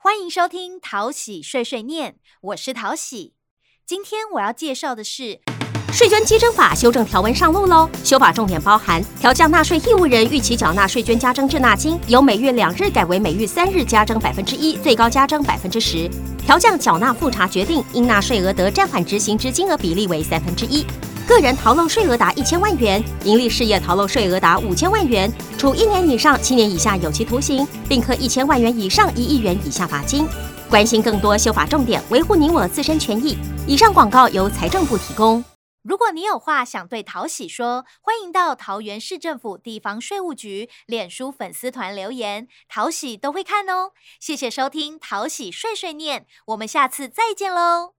欢迎收听淘喜碎碎念，我是淘喜。今天我要介绍的是税捐稽征法修正条文上路喽。修法重点包含调降纳税义务人预期缴纳税捐加征滞纳金，由每月两日改为每月三日加征百分之一，最高加征百分之十；调降缴纳复查决定应纳税额得暂缓执行之金额比例为三分之一。个人逃漏税额达一千万元，盈利事业逃漏税额达五千万元，处一年以上七年以下有期徒刑，并科一千万元以上一亿元以下罚金。关心更多修法重点，维护你我自身权益。以上广告由财政部提供。如果你有话想对淘喜说，欢迎到桃园市政府地方税务局脸书粉丝团留言，淘喜都会看哦。谢谢收听淘喜碎碎念，我们下次再见喽。